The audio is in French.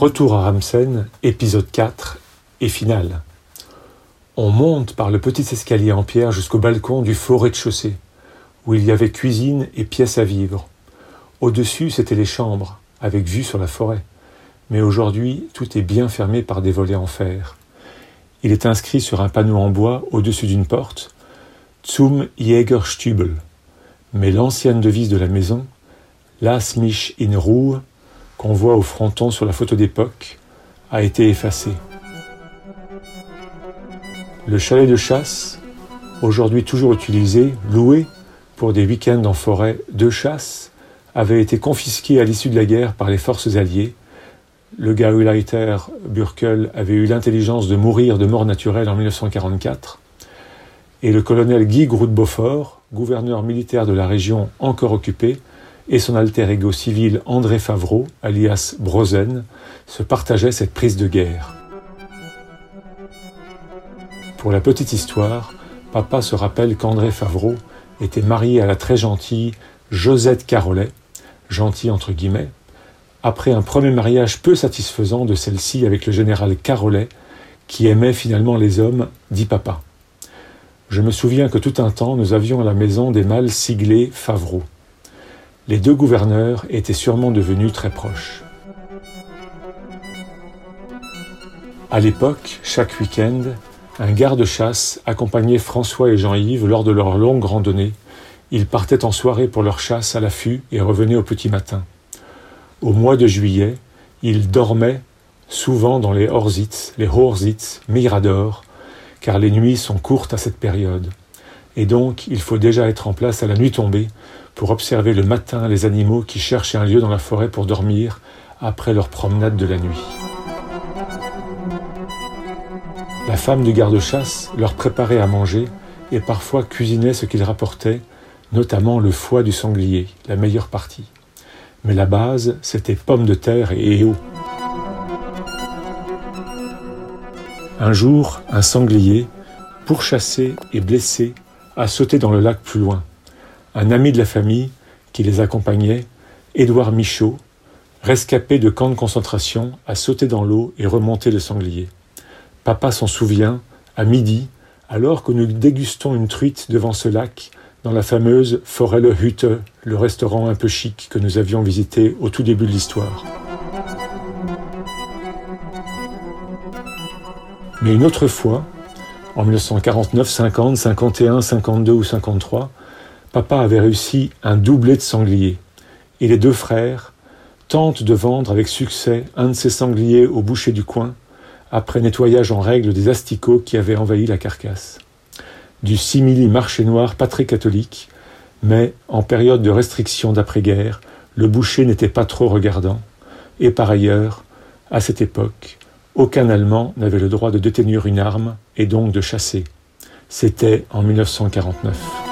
Retour à Ramsen, épisode 4 et final. On monte par le petit escalier en pierre jusqu'au balcon du faux rez-de-chaussée, où il y avait cuisine et pièces à vivre. Au-dessus, c'étaient les chambres, avec vue sur la forêt. Mais aujourd'hui, tout est bien fermé par des volets en fer. Il est inscrit sur un panneau en bois au-dessus d'une porte Zum Jägerstübel. Mais l'ancienne devise de la maison, Lass mich in Ruhe, qu'on voit au fronton sur la photo d'époque, a été effacée. Le chalet de chasse, aujourd'hui toujours utilisé, loué pour des week-ends en forêt de chasse, avait été confisqué à l'issue de la guerre par les forces alliées. Le Gauleiter Burkel avait eu l'intelligence de mourir de mort naturelle en 1944 et le colonel Guy Groot Beaufort, gouverneur militaire de la région encore occupée, et son alter ego civil André Favreau, alias Brozen, se partageaient cette prise de guerre. Pour la petite histoire, papa se rappelle qu'André Favreau était marié à la très gentille Josette Carolet, gentille entre guillemets, après un premier mariage peu satisfaisant de celle-ci avec le général Carolet, qui aimait finalement les hommes, dit papa. Je me souviens que tout un temps, nous avions à la maison des mâles siglés Favreau. Les deux gouverneurs étaient sûrement devenus très proches. À l'époque, chaque week-end, un garde-chasse accompagnait François et Jean-Yves lors de leur longue randonnée. Ils partaient en soirée pour leur chasse à l'affût et revenaient au petit matin. Au mois de juillet, ils dormaient souvent dans les Horsitz, les Horsitz, Mirador, car les nuits sont courtes à cette période. Et donc, il faut déjà être en place à la nuit tombée pour observer le matin les animaux qui cherchent un lieu dans la forêt pour dormir après leur promenade de la nuit. La femme du garde-chasse leur préparait à manger et parfois cuisinait ce qu'ils rapportaient, notamment le foie du sanglier, la meilleure partie. Mais la base, c'était pommes de terre et éau. Un jour, un sanglier, pourchassé et blessé, a sauté dans le lac plus loin. Un ami de la famille, qui les accompagnait, Édouard Michaud, rescapé de camp de concentration, a sauté dans l'eau et remonté le sanglier. Papa s'en souvient, à midi, alors que nous dégustons une truite devant ce lac, dans la fameuse Forelle Hütte, le restaurant un peu chic que nous avions visité au tout début de l'histoire. Mais une autre fois, en 1949, 50, 51, 52 ou 53, papa avait réussi un doublé de sangliers. Et les deux frères tentent de vendre avec succès un de ces sangliers au boucher du coin, après nettoyage en règle des asticots qui avaient envahi la carcasse. Du simili marché noir pas très catholique, mais en période de restriction d'après-guerre, le boucher n'était pas trop regardant, et par ailleurs, à cette époque, aucun Allemand n'avait le droit de détenir une arme et donc de chasser. C'était en 1949.